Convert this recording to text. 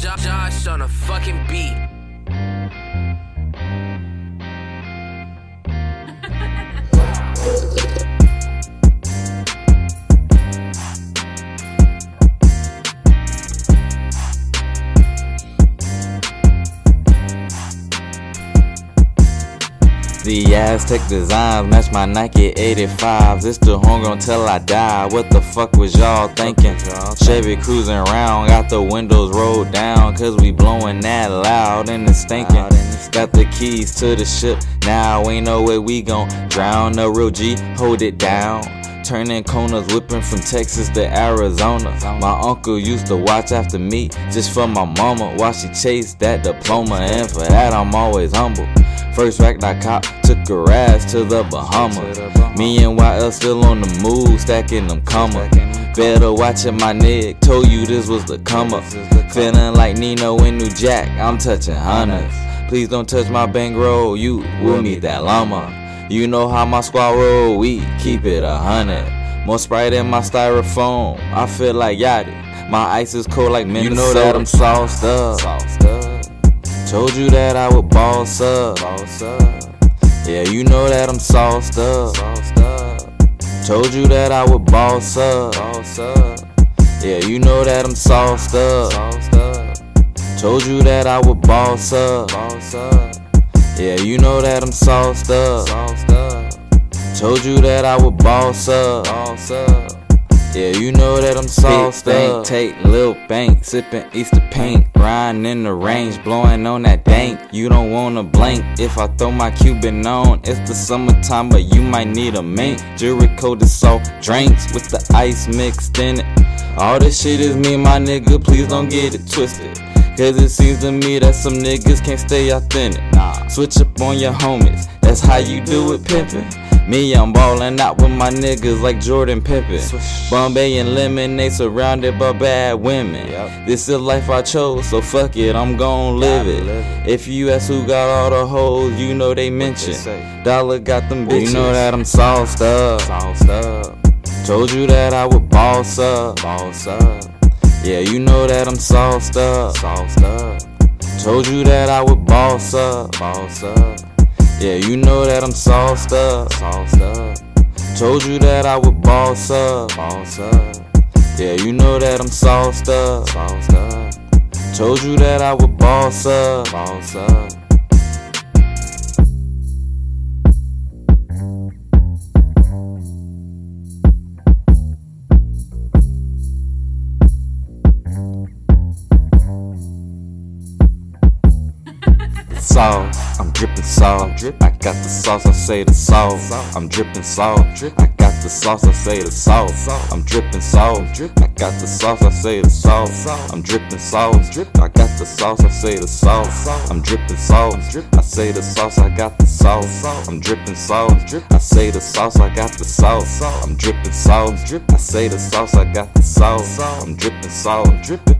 Josh on a fucking beat. The Aztec designs match my Nike 85s. It's the hunger until I die. What the fuck was y'all thinking? Chevy cruising around, got the windows rolled down. Cause we blowing that loud and it's stinking. Got the keys to the ship, now ain't no way we gon' drown. The real G, hold it down. Turning corners, whipping from Texas to Arizona. My uncle used to watch after me, just for my mama, while she chased that diploma. And for that, I'm always humble. First rack I cop, took her ass to the Bahamas. Me and YL still on the move, stacking them commas. Better watching my nigga, told you this was the come up. Feeling like Nino in New Jack, I'm touching hundreds. Please don't touch my bankroll, you will meet that llama. You know how my squad roll, we keep it a hundred. More Sprite in my styrofoam, I feel like Yachty. My ice is cold like Minnesota. You know that I'm sauced up. Told you that I would boss up. Yeah, you know that I'm sauced up. Sauced up. Told you that I would boss up. Yeah, you know that I'm sauced up. Sauced up. Told you that I would boss up. Yeah, you know that I'm sauced up. Told you that I would boss up. Yeah, you know that I'm sauced Big bank, up. Take Lil Bank, sipping Easter paint, riding in the range, blowing on that dank. You don't wanna blink if I throw my Cuban on. It's the summertime, but you might need a mink. Jury coated soft drinks with the ice mixed in it. All this shit is me, my nigga. Please don't get it twisted. Cause it seems to me that some niggas can't stay authentic. Nah, switch up on your homies. That's how you do it, pimpin'. Me, I'm ballin' out with my niggas like Jordan Pippen. Bombay and Lemonade surrounded by bad women. This is life I chose, so fuck it, I'm gon' live it. If you ask who got all the hoes, you know they mention. Dolla got them bitches. You know that I'm sauced up. Told you that I would boss up. Yeah, you know that I'm sauced up. Told you that I would boss up. Yeah, you know that I'm sauced up. Sauced up. Told you that I would boss up. Boss up. Yeah, you know that I'm sauced up. Sauced up. Told you that I would boss up. boss up. Sauce, I'm dripping sauce. I got the sauce, I say the sauce. I'm dripping sauce. I got the sauce, I say the sauce. I'm dripping sauce. I got the sauce, I say the sauce. I'm dripping sauce. I got the sauce, I say the sauce. I'm dripping sauce. I say the sauce, I got the sauce. I'm dripping sauce. I say the sauce, I got the sauce. I'm dripping sauce. I say the sauce, I got the sauce. I'm dripping sauce.